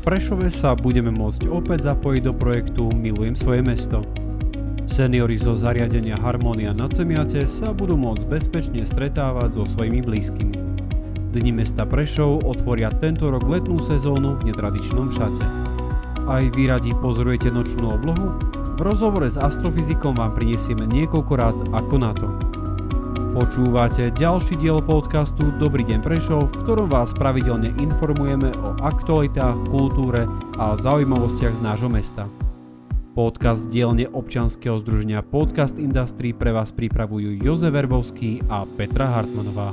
Prešove sa budeme môcť opäť zapojiť do projektu Milujem svoje mesto. Seniori zo zariadenia Harmonia na Cemiate sa budú môcť bezpečne stretávať so svojimi blízkymi. Dni mesta Prešov otvoria tento rok letnú sezónu v netradičnom šate. Aj vy radi pozorujete nočnú oblohu? V rozhovore s astrofyzikom vám prinesieme niekoľkokrát ako na to. Počúvate ďalší diel podcastu Dobrý deň Prešov, v ktorom vás pravidelne informujeme o aktualitách, kultúre a zaujímavostiach z nášho mesta. Podcast dielne občanského združenia Podcast Industry pre vás pripravujú Jozef Verbovský a Petra Hartmanová.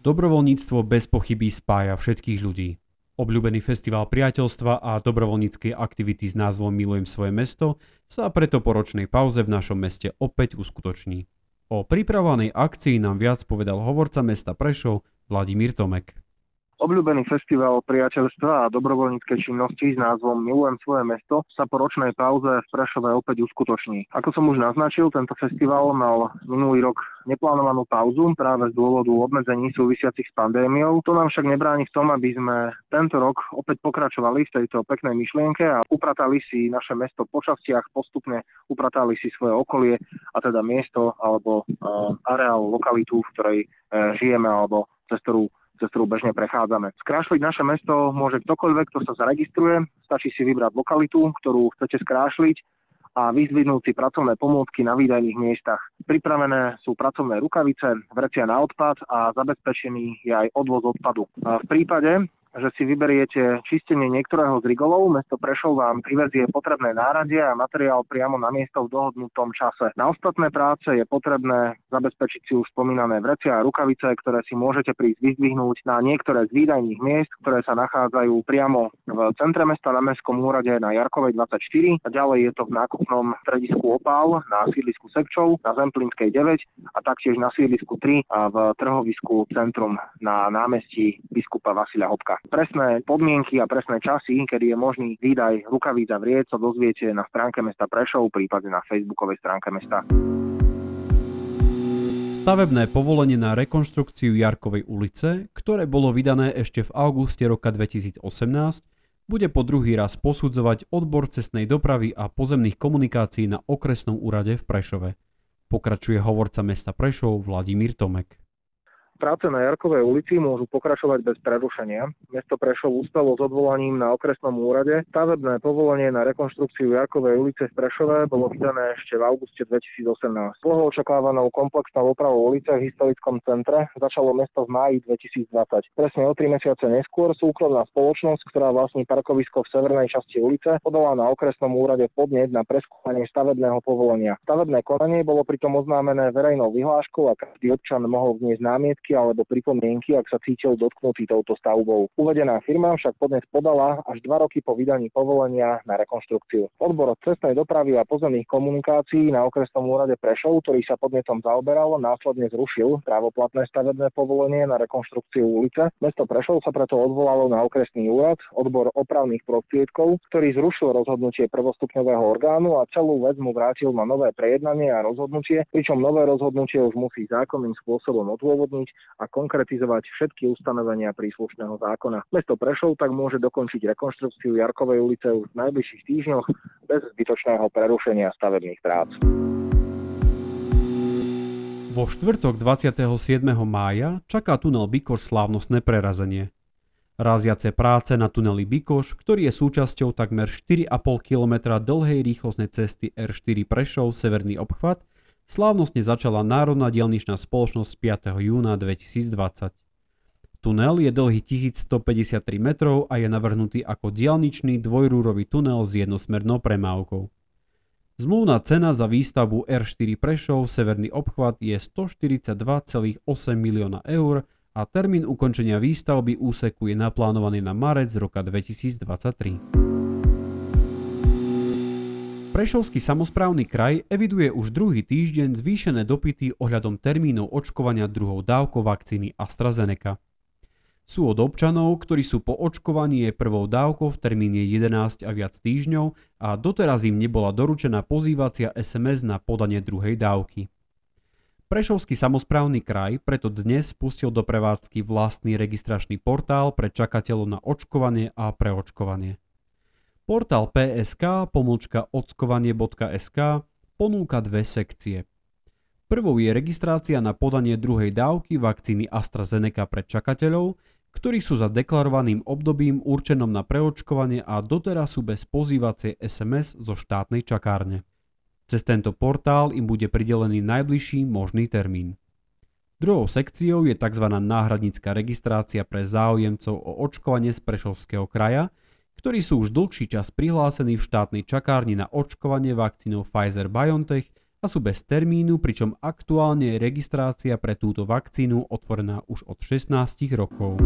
Dobrovoľníctvo bez pochyby spája všetkých ľudí. Obľúbený festival priateľstva a dobrovoľníckej aktivity s názvom Milujem svoje mesto sa preto po ročnej pauze v našom meste opäť uskutoční. O pripravovanej akcii nám viac povedal hovorca mesta Prešov Vladimír Tomek. Obľúbený festival priateľstva a dobrovoľníckej činnosti s názvom Milujem svoje mesto sa po ročnej pauze v Prešove opäť uskutoční. Ako som už naznačil, tento festival mal minulý rok neplánovanú pauzu práve z dôvodu obmedzení súvisiacich s pandémiou. To nám však nebráni v tom, aby sme tento rok opäť pokračovali v tejto peknej myšlienke a upratali si naše mesto po častiach, postupne upratali si svoje okolie a teda miesto alebo uh, areál, lokalitu, v ktorej uh, žijeme alebo cez ktorú cez ktorú bežne prechádzame. Skrášliť naše mesto môže ktokoľvek, kto sa zaregistruje. Stačí si vybrať lokalitu, ktorú chcete skrášliť a vyzdvihnúť si pracovné pomôcky na výdajných miestach. Pripravené sú pracovné rukavice, vrecia na odpad a zabezpečený je aj odvoz odpadu. V prípade, že si vyberiete čistenie niektorého z rigolov, mesto Prešov vám privezie potrebné náradie a materiál priamo na miesto v dohodnutom čase. Na ostatné práce je potrebné zabezpečiť si už spomínané vrecia a rukavice, ktoré si môžete prísť vyzdvihnúť na niektoré z výdajných miest, ktoré sa nachádzajú priamo v centre mesta na Mestskom úrade na Jarkovej 24 a ďalej je to v nákupnom stredisku Opál na sídlisku Sekčov na Zemplínskej 9 a taktiež na sídlisku 3 a v trhovisku Centrum na námestí biskupa Vasila Hopka. Presné podmienky a presné časy, kedy je možný výdaj rukavíc a vriec, sa dozviete na stránke mesta Prešov, prípadne na facebookovej stránke mesta. Stavebné povolenie na rekonštrukciu Jarkovej ulice, ktoré bolo vydané ešte v auguste roka 2018, bude po druhý raz posudzovať odbor cestnej dopravy a pozemných komunikácií na okresnom úrade v Prešove. Pokračuje hovorca mesta Prešov Vladimír Tomek. Práce na Jarkovej ulici môžu pokračovať bez prerušenia. Mesto Prešov ustalo s odvolaním na okresnom úrade. Stavebné povolenie na rekonštrukciu Jarkovej ulice v Prešove bolo vydané ešte v auguste 2018. Dlho očakávanou komplexnou opravou ulice v historickom centre začalo mesto v máji 2020. Presne o tri mesiace neskôr súkromná spoločnosť, ktorá vlastní parkovisko v severnej časti ulice, podala na okresnom úrade podnet na preskúmanie stavebného povolenia. Stavebné konanie bolo pritom oznámené verejnou vyhláškou a každý občan mohol vniesť námietky námietky alebo pripomienky, ak sa cítil dotknutý touto stavbou. Uvedená firma však podnes podala až dva roky po vydaní povolenia na rekonštrukciu. Odbor cestnej dopravy a pozemných komunikácií na okresnom úrade Prešov, ktorý sa podnetom zaoberal, následne zrušil právoplatné stavebné povolenie na rekonštrukciu ulice. Mesto Prešov sa preto odvolalo na okresný úrad, odbor opravných prostriedkov, ktorý zrušil rozhodnutie prvostupňového orgánu a celú vec mu vrátil na nové prejednanie a rozhodnutie, pričom nové rozhodnutie už musí zákonným spôsobom odôvodniť a konkretizovať všetky ustanovenia príslušného zákona. Mesto Prešov tak môže dokončiť rekonštrukciu Jarkovej ulice už v najbližších týždňoch bez zbytočného prerušenia stavebných prác. Vo štvrtok 27. mája čaká tunel Bikoš slávnostné prerazenie. Raziace práce na tuneli Bikoš, ktorý je súčasťou takmer 4,5 km dlhej rýchlostnej cesty R4 Prešov Severný obchvat, slávnostne začala Národná dielničná spoločnosť 5. júna 2020. Tunel je dlhý 1153 metrov a je navrhnutý ako diálničný dvojrúrový tunel s jednosmernou premávkou. Zmluvná cena za výstavbu R4 Prešov Severný obchvat je 142,8 milióna eur a termín ukončenia výstavby úseku je naplánovaný na marec roka 2023. Prešovský samozprávny kraj eviduje už druhý týždeň zvýšené dopyty ohľadom termínov očkovania druhou dávkou vakcíny AstraZeneca. Sú od občanov, ktorí sú po očkovaní prvou dávkou v termíne 11 a viac týždňov a doteraz im nebola doručená pozývacia SMS na podanie druhej dávky. Prešovský samozprávny kraj preto dnes spustil do prevádzky vlastný registračný portál pre čakateľov na očkovanie a preočkovanie. Portál PSK pomlčka ockovanie.sk ponúka dve sekcie. Prvou je registrácia na podanie druhej dávky vakcíny AstraZeneca pre čakateľov, ktorí sú za deklarovaným obdobím určenom na preočkovanie a doteraz sú bez pozývacej SMS zo štátnej čakárne. Cez tento portál im bude pridelený najbližší možný termín. Druhou sekciou je tzv. náhradnícka registrácia pre záujemcov o očkovanie z Prešovského kraja, ktorí sú už dlhší čas prihlásení v štátnej čakárni na očkovanie vakcínou Pfizer-BioNTech a sú bez termínu, pričom aktuálne je registrácia pre túto vakcínu otvorená už od 16 rokov.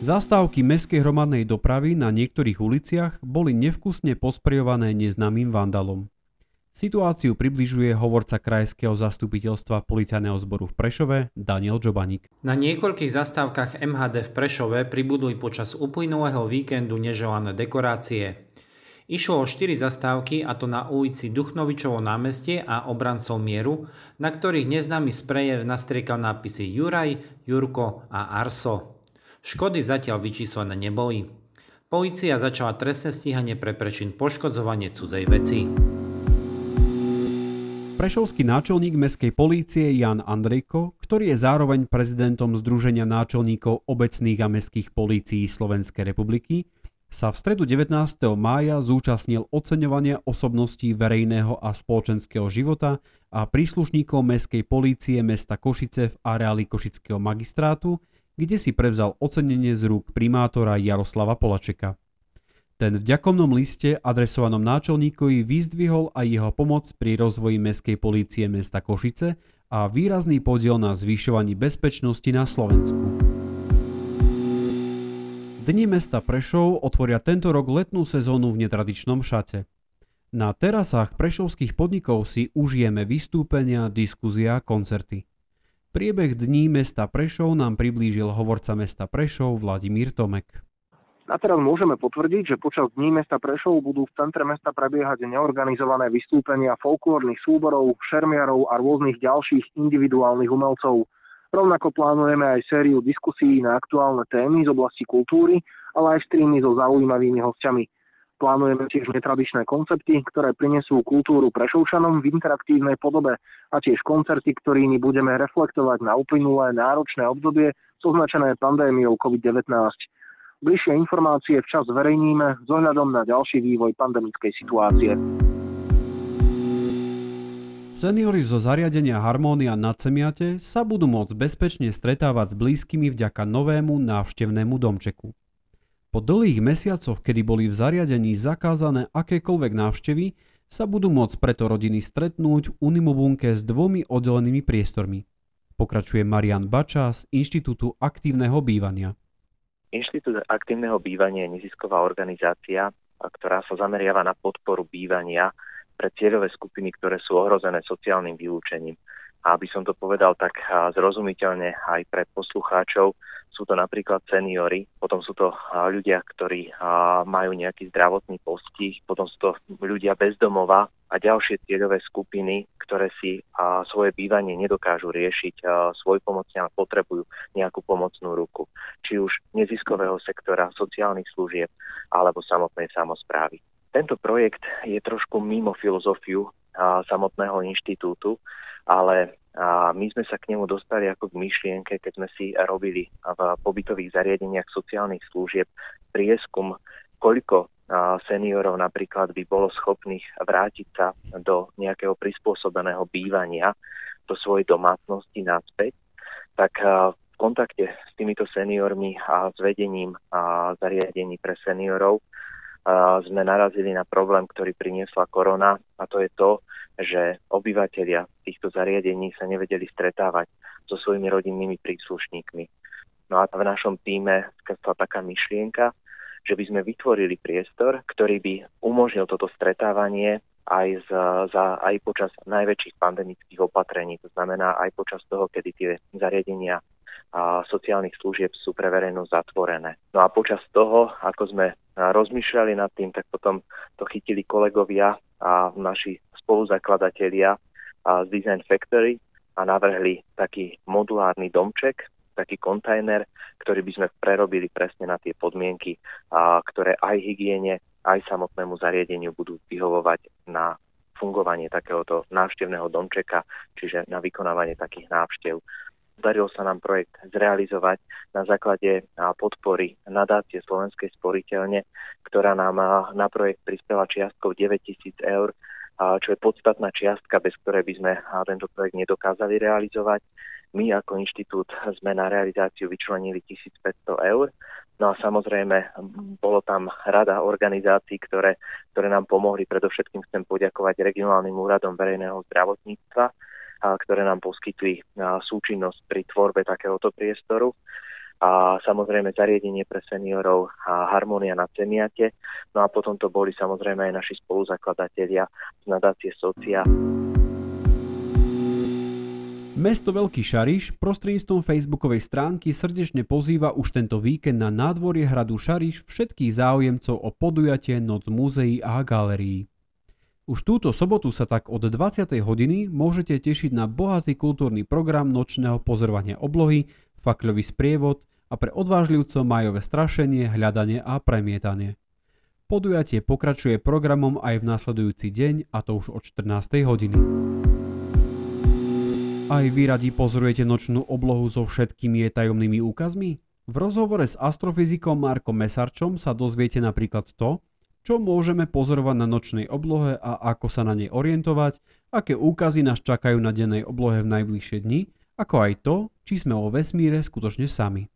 Zastávky mestskej hromadnej dopravy na niektorých uliciach boli nevkusne posprejované neznámym vandalom. Situáciu približuje hovorca krajského zastupiteľstva policajného zboru v Prešove Daniel Džobanik. Na niekoľkých zastávkach MHD v Prešove pribudli počas uplynulého víkendu neželané dekorácie. Išlo o 4 zastávky a to na ulici Duchnovičovo námestie a obrancov mieru, na ktorých neznámy sprejer nastriekal nápisy Juraj, Jurko a Arso. Škody zatiaľ vyčíslené neboli. Polícia začala trestné stíhanie pre prečin poškodzovanie cudzej veci. Prešovský náčelník mestskej polície Jan Andrejko, ktorý je zároveň prezidentom Združenia náčelníkov obecných a mestských polícií Slovenskej republiky, sa v stredu 19. mája zúčastnil oceňovania osobností verejného a spoločenského života a príslušníkov mestskej polície mesta Košice v areáli Košického magistrátu kde si prevzal ocenenie z rúk primátora Jaroslava Polačeka. Ten v ďakomnom liste adresovanom náčelníkovi vyzdvihol aj jeho pomoc pri rozvoji mestskej polície mesta Košice a výrazný podiel na zvyšovaní bezpečnosti na Slovensku. Dni mesta Prešov otvoria tento rok letnú sezónu v netradičnom šate. Na terasách prešovských podnikov si užijeme vystúpenia, diskuzia a koncerty. Priebeh dní mesta Prešov nám priblížil hovorca mesta Prešov Vladimír Tomek. A teraz môžeme potvrdiť, že počas dní mesta Prešov budú v centre mesta prebiehať neorganizované vystúpenia folklórnych súborov, šermiarov a rôznych ďalších individuálnych umelcov. Rovnako plánujeme aj sériu diskusí na aktuálne témy z oblasti kultúry, ale aj streamy so zaujímavými hostiami. Plánujeme tiež netradičné koncepty, ktoré prinesú kultúru prešovčanom v interaktívnej podobe a tiež koncerty, ktorými budeme reflektovať na uplynulé náročné obdobie označené pandémiou COVID-19. Bližšie informácie včas zverejníme s ohľadom na ďalší vývoj pandemickej situácie. Seniori zo zariadenia Harmónia na Cemiate sa budú môcť bezpečne stretávať s blízkymi vďaka novému návštevnému domčeku. Po dlhých mesiacoch, kedy boli v zariadení zakázané akékoľvek návštevy, sa budú môcť preto rodiny stretnúť v Unimobunke s dvomi oddelenými priestormi. Pokračuje Marian Bača z Inštitútu aktívneho bývania. Inštitút aktívneho bývania je nezisková organizácia, ktorá sa zameriava na podporu bývania pre cieľové skupiny, ktoré sú ohrozené sociálnym vylúčením. A aby som to povedal tak zrozumiteľne aj pre poslucháčov, sú to napríklad seniory, potom sú to ľudia, ktorí majú nejaký zdravotný postih, potom sú to ľudia bezdomova a ďalšie cieľové skupiny, ktoré si svoje bývanie nedokážu riešiť svoj pomocne a potrebujú nejakú pomocnú ruku. Či už neziskového sektora, sociálnych služieb alebo samotnej samozprávy. Tento projekt je trošku mimo filozofiu samotného inštitútu, ale a my sme sa k nemu dostali ako k myšlienke, keď sme si robili v pobytových zariadeniach sociálnych služieb prieskum, koľko seniorov napríklad by bolo schopných vrátiť sa do nejakého prispôsobeného bývania do svojej domácnosti naspäť, tak v kontakte s týmito seniormi a s vedením zariadení pre seniorov sme narazili na problém, ktorý priniesla korona a to je to, že obyvateľia týchto zariadení sa nevedeli stretávať so svojimi rodinnými príslušníkmi. No a v našom týme skresla taká myšlienka, že by sme vytvorili priestor, ktorý by umožnil toto stretávanie aj, z, za, aj počas najväčších pandemických opatrení. To znamená aj počas toho, kedy tie zariadenia a sociálnych služieb sú pre verejnosť zatvorené. No a počas toho, ako sme rozmýšľali nad tým, tak potom to chytili kolegovia a naši spoluzakladatelia z Design Factory a navrhli taký modulárny domček, taký kontajner, ktorý by sme prerobili presne na tie podmienky, ktoré aj hygiene, aj samotnému zariadeniu budú vyhovovať na fungovanie takéhoto návštevného domčeka, čiže na vykonávanie takých návštev. Darilo sa nám projekt zrealizovať na základe podpory nadácie Slovenskej sporiteľne, ktorá nám na projekt prispela čiastkou 9000 eur, čo je podstatná čiastka, bez ktorej by sme tento projekt nedokázali realizovať. My ako inštitút sme na realizáciu vyčlenili 1500 eur. No a samozrejme, bolo tam rada organizácií, ktoré, ktoré nám pomohli. Predovšetkým chcem poďakovať regionálnym úradom verejného zdravotníctva, ktoré nám poskytli súčinnosť pri tvorbe takéhoto priestoru a samozrejme zariadenie pre seniorov a Harmonia na Cemiate. No a potom to boli samozrejme aj naši spoluzakladatelia z nadácie Socia. Mesto Veľký Šariš prostredníctvom facebookovej stránky srdečne pozýva už tento víkend na nádvorie hradu Šariš všetkých záujemcov o podujatie Noc múzeí a galerií. Už túto sobotu sa tak od 20. hodiny môžete tešiť na bohatý kultúrny program nočného pozorovania oblohy, fakľový sprievod a pre odvážlivcov majové strašenie, hľadanie a premietanie. Podujatie pokračuje programom aj v následujúci deň a to už od 14. hodiny. Aj vy radi pozorujete nočnú oblohu so všetkými jej tajomnými úkazmi? V rozhovore s astrofyzikom Markom Mesarčom sa dozviete napríklad to, čo môžeme pozorovať na nočnej oblohe a ako sa na nej orientovať, aké úkazy nás čakajú na dennej oblohe v najbližšie dni, ako aj to, či sme o vesmíre skutočne sami.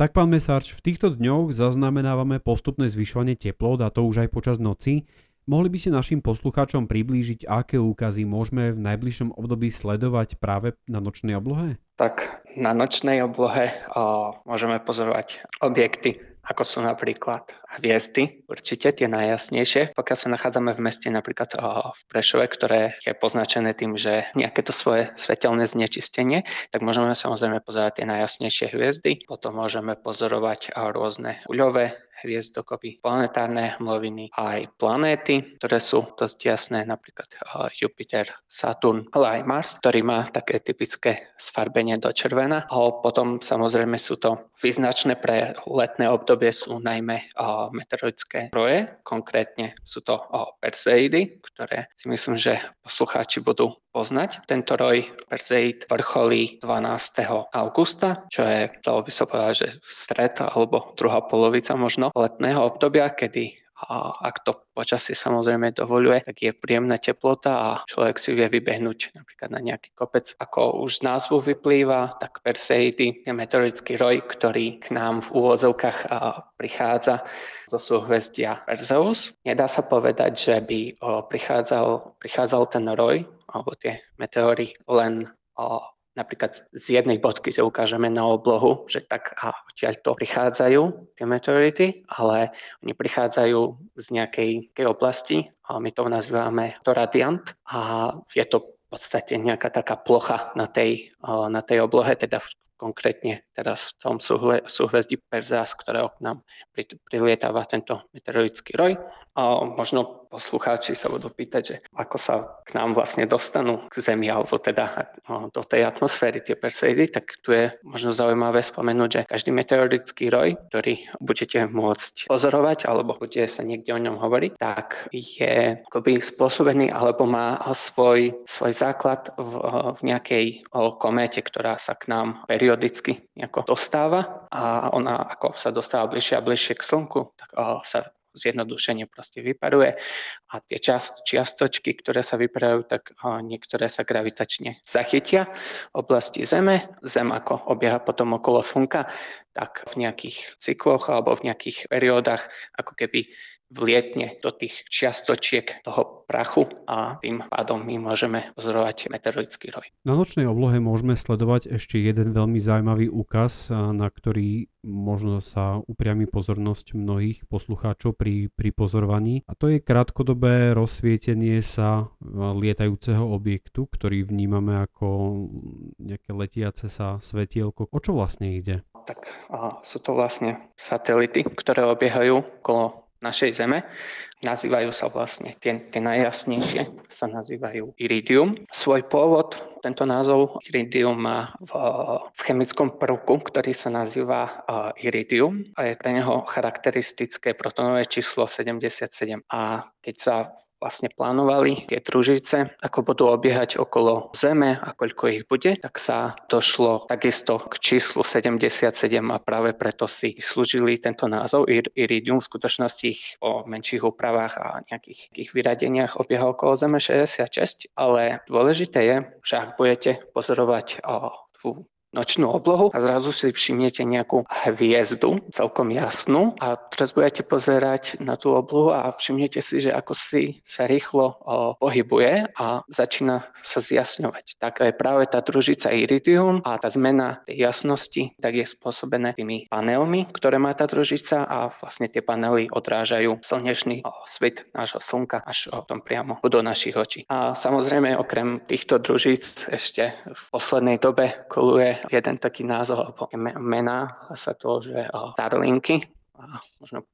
Tak pán Mesarč, v týchto dňoch zaznamenávame postupné zvyšovanie teplot a to už aj počas noci. Mohli by ste našim poslucháčom priblížiť, aké úkazy môžeme v najbližšom období sledovať práve na nočnej oblohe? Tak na nočnej oblohe o, môžeme pozorovať objekty ako sú napríklad hviezdy, určite tie najjasnejšie. Pokiaľ sa nachádzame v meste napríklad v Prešove, ktoré je poznačené tým, že nejaké to svoje svetelné znečistenie, tak môžeme samozrejme pozerať tie najjasnejšie hviezdy. Potom môžeme pozorovať rôzne uľové hviezd dokopy planetárne hmloviny aj planéty, ktoré sú dosť jasné, napríklad Jupiter, Saturn, ale aj Mars, ktorý má také typické sfarbenie do červena. A potom samozrejme sú to význačné pre letné obdobie sú najmä meteorologické roje, konkrétne sú to Perseidy, ktoré si myslím, že poslucháči budú poznať. Tento roj Perseid vrcholí 12. augusta, čo je, dalo by sa povedať, že stred alebo druhá polovica možno letného obdobia, kedy a ak to počasie samozrejme dovoluje, tak je príjemná teplota a človek si vie vybehnúť napríklad na nejaký kopec. Ako už z názvu vyplýva, tak Perseidy je meteorický roj, ktorý k nám v úvodzovkách prichádza zo súhvezdia Perseus. Nedá sa povedať, že by prichádzal, prichádzal ten roj alebo tie meteóry len napríklad z jednej bodky, že ukážeme na oblohu, že tak a odtiaľ to prichádzajú tie meteority, ale oni prichádzajú z nejakej, nejakej oblasti, a my to nazývame to radiant a je to v podstate nejaká taká plocha na tej, na tej oblohe, teda konkrétne teraz v tom súhvezdí Perzeas, ktorého k nám prilietáva tento meteorologický roj. A možno poslucháči sa budú pýtať, že ako sa k nám vlastne dostanú k Zemi, alebo teda do tej atmosféry tie Perseidy, tak tu je možno zaujímavé spomenúť, že každý meteorologický roj, ktorý budete môcť pozorovať, alebo bude sa niekde o ňom hovoriť, tak je akoby spôsobený, alebo má svoj, svoj základ v, v nejakej kométe, ktorá sa k nám periodicky nejako dostáva a ona ako sa dostáva bližšie a bližšie k Slnku, tak sa zjednodušene proste vyparuje a tie čast, čiastočky, ktoré sa vyparujú, tak niektoré sa gravitačne zachytia v oblasti Zeme. Zem ako obieha potom okolo Slnka, tak v nejakých cykloch alebo v nejakých periódach ako keby vlietne do tých čiastočiek toho prachu a tým pádom my môžeme pozorovať meteorologický roj. Na nočnej oblohe môžeme sledovať ešte jeden veľmi zaujímavý úkaz, na ktorý možno sa upriami pozornosť mnohých poslucháčov pri, pri pozorovaní a to je krátkodobé rozsvietenie sa lietajúceho objektu, ktorý vnímame ako nejaké letiace sa svetielko. O čo vlastne ide? Tak a, sú to vlastne satelity, ktoré obiehajú okolo našej Zeme. Nazývajú sa vlastne, tie, tie najjasnejšie sa nazývajú iridium. Svoj pôvod tento názov iridium má v, v chemickom prvku, ktorý sa nazýva uh, iridium a je pre neho charakteristické protonové číslo 77. A keď sa vlastne plánovali tie družice, ako budú obiehať okolo Zeme a koľko ich bude, tak sa došlo takisto k číslu 77 a práve preto si slúžili tento názov Iridium. V skutočnosti ich po menších úpravách a nejakých, nejakých vyradeniach obieha okolo Zeme 66, ale dôležité je, že ak budete pozorovať o, tú nočnú oblohu a zrazu si všimnete nejakú hviezdu, celkom jasnú a teraz budete pozerať na tú oblohu a všimnete si, že ako si sa rýchlo pohybuje a začína sa zjasňovať. Tak je práve tá družica iridium a tá zmena tej jasnosti tak je spôsobené tými panelmi, ktoré má tá družica a vlastne tie panely odrážajú slnečný svet nášho slnka až o tom priamo do našich očí. A samozrejme okrem týchto družíc ešte v poslednej dobe koluje jeden taký názov alebo mena sa to, že Starlinky, možno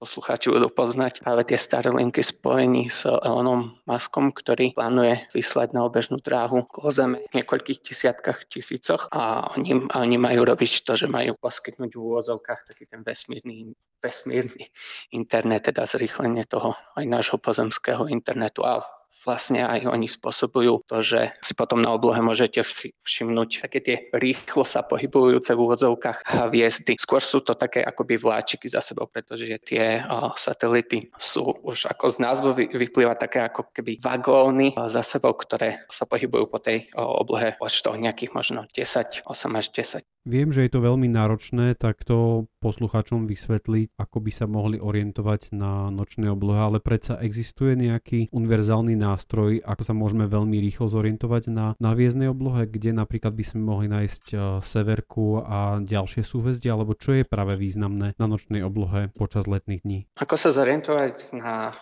poslucháči budú poznať ale tie Starlinky spojení s Elonom Muskom, ktorý plánuje vyslať na obežnú dráhu k Zeme v niekoľkých desiatkách tisícoch a oni, oni majú robiť to, že majú poskytnúť v úvozovkách taký ten vesmírny, vesmírny internet, teda zrýchlenie toho aj nášho pozemského internetu. A vlastne aj oni spôsobujú to, že si potom na oblohe môžete všimnúť také tie rýchlo sa pohybujúce v úvodzovkách hviezdy. Skôr sú to také akoby vláčiky za sebou, pretože tie satelity sú už ako z názvu vyplýva také ako keby vagóny za sebou, ktoré sa pohybujú po tej oblohe počtoch nejakých možno 10, 8 až 10. Viem, že je to veľmi náročné takto poslucháčom vysvetliť, ako by sa mohli orientovať na nočnej oblohe, ale predsa existuje nejaký univerzálny nástroj, ako sa môžeme veľmi rýchlo zorientovať na, na hviezdnej oblohe, kde napríklad by sme mohli nájsť uh, severku a ďalšie súhvezdia, alebo čo je práve významné na nočnej oblohe počas letných dní? Ako sa zorientovať na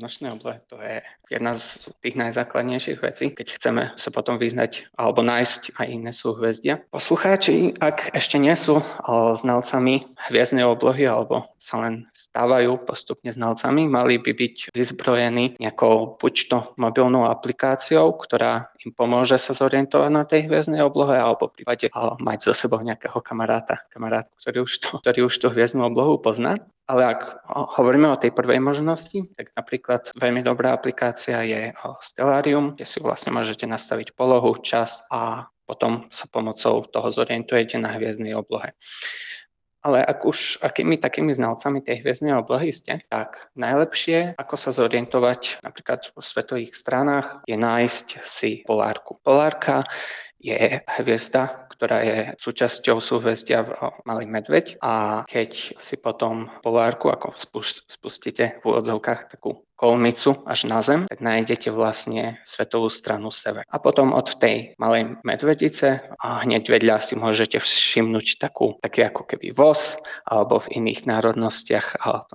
nočnej oblohe. To je jedna z tých najzákladnejších vecí, keď chceme sa potom vyznať alebo nájsť aj iné súhvezdia. Poslucháči, ak ešte nie sú znalcami hviezdnej oblohy alebo sa len stávajú postupne znalcami, mali by byť vyzbrojení nejakou buď to mobilnou aplikáciou, ktorá im pomôže sa zorientovať na tej hviezdnej oblohe alebo prípade mať so sebou nejakého kamaráta, kamarát, ktorý už tú hviezdnu oblohu pozná. Ale ak hovoríme o tej prvej možnosti, tak napríklad veľmi dobrá aplikácia je Stellarium, kde si vlastne môžete nastaviť polohu, čas a potom sa pomocou toho zorientujete na hviezdnej oblohe. Ale ak už akými takými znalcami tej hviezdnej oblohy ste, tak najlepšie, ako sa zorientovať napríklad v svetových stranách, je nájsť si polárku. Polárka je hviezda, ktorá je súčasťou súhvezdia Malý medveď. A keď si potom polárku, ako spustíte v úvodzovkách takú kolmicu až na zem, tak nájdete vlastne svetovú stranu sever. A potom od tej malej medvedice a hneď vedľa si môžete všimnúť takú, taký ako keby voz, alebo v iných národnostiach to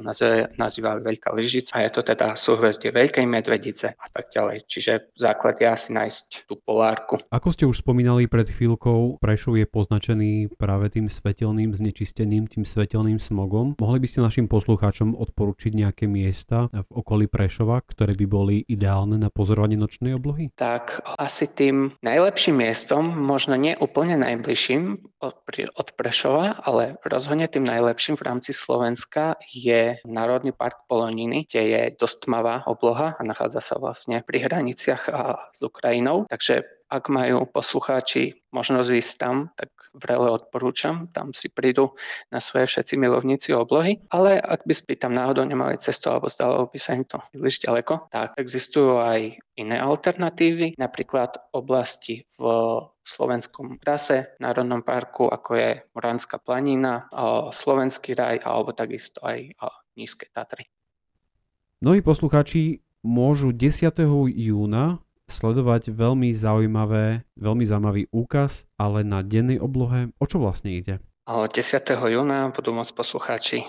nazývali Veľká lyžica a je to teda súhvezdie Veľkej medvedice a tak ďalej. Čiže základ je asi nájsť tú polárku. Ako ste už spomínali pred chvíľkou, Prešov je poznačený práve tým svetelným znečistením, tým svetelným smogom. Mohli by ste našim poslucháčom odporučiť nejaké miesta v okolí Prešova, ktoré by boli ideálne na pozorovanie nočnej oblohy? Tak asi tým najlepším miestom, možno nie úplne najbližším od, od Prešova, ale rozhodne tým najlepším v rámci Slovenska je Národný park Poloniny, kde je dosť tmavá obloha a nachádza sa vlastne pri hraniciach s Ukrajinou. Takže ak majú poslucháči možnosť ísť tam, tak vrele odporúčam. Tam si prídu na svoje všetci milovníci oblohy. Ale ak by by tam náhodou nemali cestu alebo zdalo by sa im to príliš ďaleko, tak existujú aj iné alternatívy, napríklad oblasti v slovenskom trase, Národnom parku, ako je Moránska planina, Slovenský raj alebo takisto aj Nízke Tatry. Mnohí poslucháči môžu 10. júna sledovať veľmi zaujímavé, veľmi zaujímavý úkaz, ale na dennej oblohe o čo vlastne ide? 10. júna budú môcť poslucháči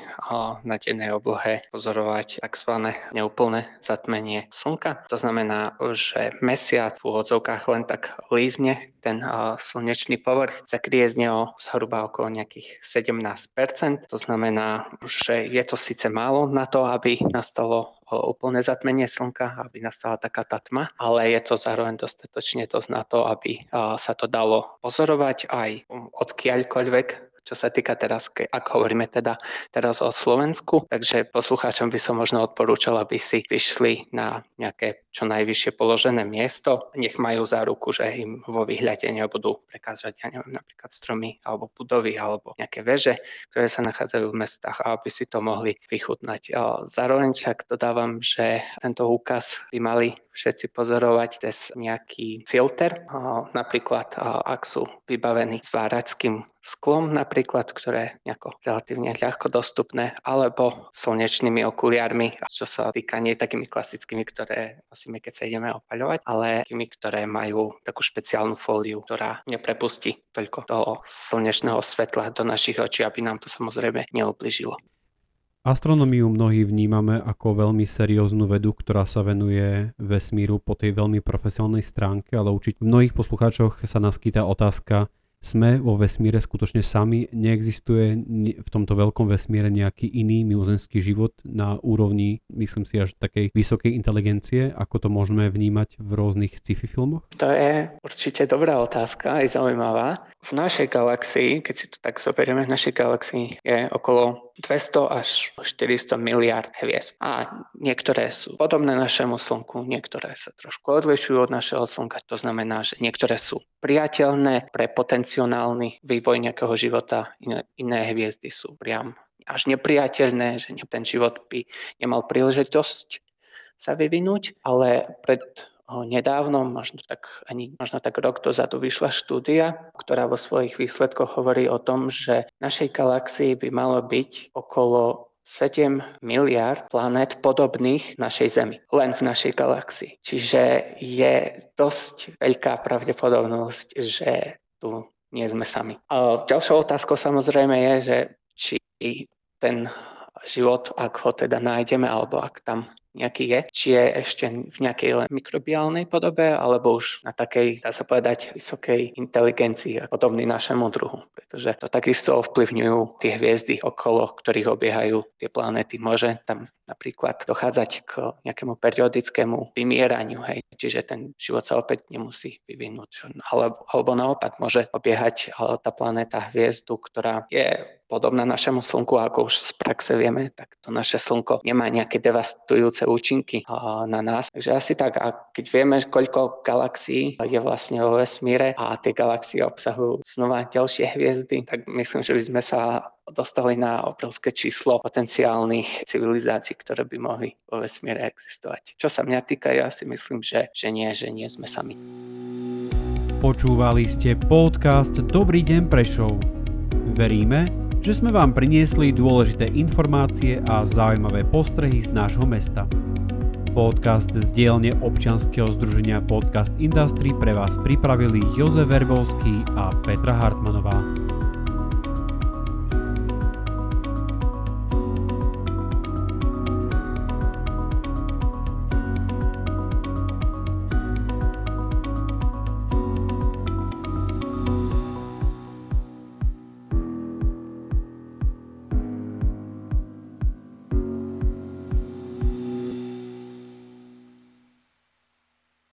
na dennej oblohe pozorovať tzv. neúplné zatmenie slnka. To znamená, že mesiac v úvodzovkách len tak lízne ten slnečný povrch, zakrie z neho zhruba okolo nejakých 17%. To znamená, že je to síce málo na to, aby nastalo úplné zatmenie slnka, aby nastala taká tá tma, ale je to zároveň dostatočne dosť na to, aby sa to dalo pozorovať aj odkiaľkoľvek čo sa týka teraz, ak hovoríme teda teraz o Slovensku. Takže poslucháčom by som možno odporúčal, aby si vyšli na nejaké čo najvyššie položené miesto. Nech majú záruku, že im vo výhľade nebudú prekázať, ja neviem, napríklad stromy alebo budovy alebo nejaké veže, ktoré sa nachádzajú v mestách a aby si to mohli vychutnať. Zároveň však dodávam, že tento úkaz by mali všetci pozorovať cez nejaký filter, napríklad ak sú vybavení svárackým sklom napríklad, ktoré nejako relatívne ľahko dostupné, alebo slnečnými okuliarmi, čo sa týka nie takými klasickými, ktoré nosíme, keď sa ideme opaľovať, ale takými, ktoré majú takú špeciálnu fóliu, ktorá neprepustí toľko toho slnečného svetla do našich očí, aby nám to samozrejme neubližilo. Astronómiu mnohí vnímame ako veľmi serióznu vedu, ktorá sa venuje vesmíru po tej veľmi profesionálnej stránke, ale určite v mnohých poslucháčoch sa naskýta otázka, sme vo vesmíre skutočne sami, neexistuje v tomto veľkom vesmíre nejaký iný mimozenský život na úrovni, myslím si, až takej vysokej inteligencie, ako to môžeme vnímať v rôznych sci-fi filmoch? To je určite dobrá otázka, aj zaujímavá. V našej galaxii, keď si to tak zoberieme, v našej galaxii je okolo 200 až 400 miliard hviezd. A niektoré sú podobné našemu Slnku, niektoré sa trošku odlišujú od našeho Slnka. To znamená, že niektoré sú priateľné pre potenciálny vývoj nejakého života, iné, iné hviezdy sú priam až nepriateľné, že ten život by nemal príležitosť sa vyvinúť, ale pred nedávno, možno tak, ani, možno tak rok dozadu vyšla štúdia, ktorá vo svojich výsledkoch hovorí o tom, že našej galaxii by malo byť okolo 7 miliard planét podobných našej Zemi, len v našej galaxii. Čiže je dosť veľká pravdepodobnosť, že tu nie sme sami. A ďalšou otázkou samozrejme je, že či ten život, ak ho teda nájdeme, alebo ak tam nejaký je, či je ešte v nejakej len mikrobiálnej podobe, alebo už na takej, dá sa povedať, vysokej inteligencii, podobný našemu druhu. Pretože to takisto ovplyvňujú tie hviezdy, okolo ktorých obiehajú tie planéty. Môže tam napríklad dochádzať k nejakému periodickému vymieraniu, hej. Čiže ten život sa opäť nemusí vyvinúť. Alebo, alebo naopak môže obiehať tá planéta hviezdu, ktorá je podobná našemu Slnku, ako už z praxe vieme, tak to naše Slnko nemá nejaké devastujúce účinky na nás. Takže asi tak, a keď vieme, koľko galaxií je vlastne vo vesmíre a tie galaxie obsahujú znova ďalšie hviezdy, tak myslím, že by sme sa dostali na obrovské číslo potenciálnych civilizácií, ktoré by mohli vo vesmíre existovať. Čo sa mňa týka, ja si myslím, že, že nie, že nie sme sami. Počúvali ste podcast Dobrý deň Prešov. Veríme, že sme vám priniesli dôležité informácie a zaujímavé postrehy z nášho mesta. Podcast z dielne občianskeho združenia Podcast Industry pre vás pripravili Jozef Verbovský a Petra Hartmanová.